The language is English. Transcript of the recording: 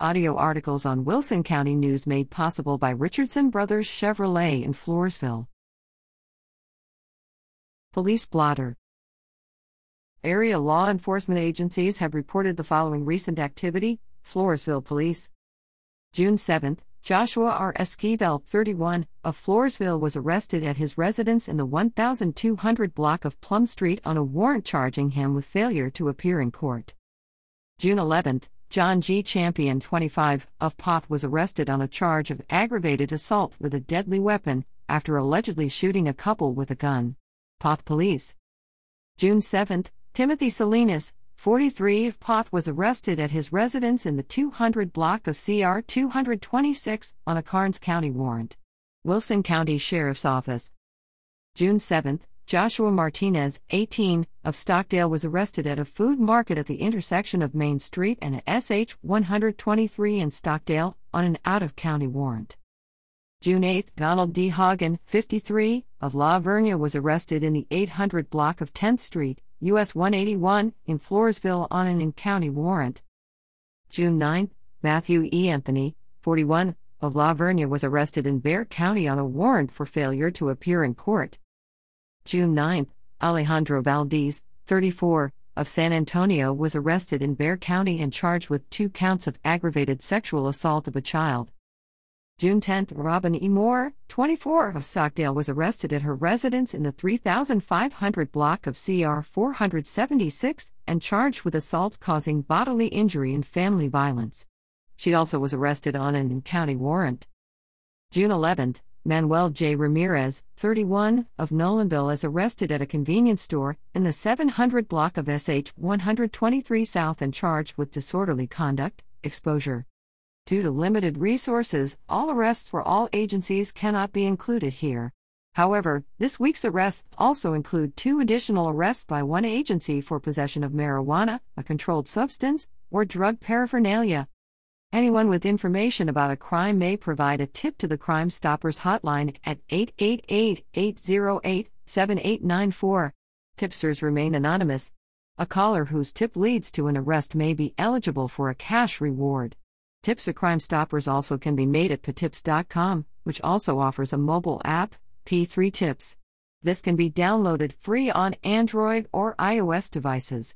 Audio articles on Wilson County News made possible by Richardson Brothers Chevrolet in Floresville. Police blotter. Area law enforcement agencies have reported the following recent activity Floresville Police. June 7, Joshua R. Esquivel, 31, of Floresville was arrested at his residence in the 1200 block of Plum Street on a warrant charging him with failure to appear in court. June 11, John G. Champion, 25, of Poth was arrested on a charge of aggravated assault with a deadly weapon after allegedly shooting a couple with a gun. Poth Police. June 7, Timothy Salinas, 43 of Poth was arrested at his residence in the 200 block of CR 226 on a Karnes County warrant. Wilson County Sheriff's Office. June 7, Joshua Martinez, 18, of Stockdale was arrested at a food market at the intersection of Main Street and SH 123 in Stockdale on an out of county warrant. June 8, Donald D. Hagen, 53, of La Vernia was arrested in the 800 block of 10th Street, US 181, in Floresville on an in county warrant. June 9, Matthew E. Anthony, 41, of La Vernia was arrested in Bexar County on a warrant for failure to appear in court. June 9, Alejandro Valdez, 34, of San Antonio was arrested in Bexar County and charged with two counts of aggravated sexual assault of a child. June 10, Robin E. Moore, 24, of Stockdale was arrested at her residence in the 3500 block of CR 476 and charged with assault causing bodily injury and family violence. She also was arrested on an in county warrant. June 11, Manuel J. Ramirez, 31, of Nolanville is arrested at a convenience store in the 700 block of SH 123 South and charged with disorderly conduct, exposure. Due to limited resources, all arrests for all agencies cannot be included here. However, this week's arrests also include two additional arrests by one agency for possession of marijuana, a controlled substance, or drug paraphernalia. Anyone with information about a crime may provide a tip to the Crime Stoppers hotline at 888 808 7894. Tipsters remain anonymous. A caller whose tip leads to an arrest may be eligible for a cash reward. Tips for Crime Stoppers also can be made at patips.com, which also offers a mobile app, P3 Tips. This can be downloaded free on Android or iOS devices.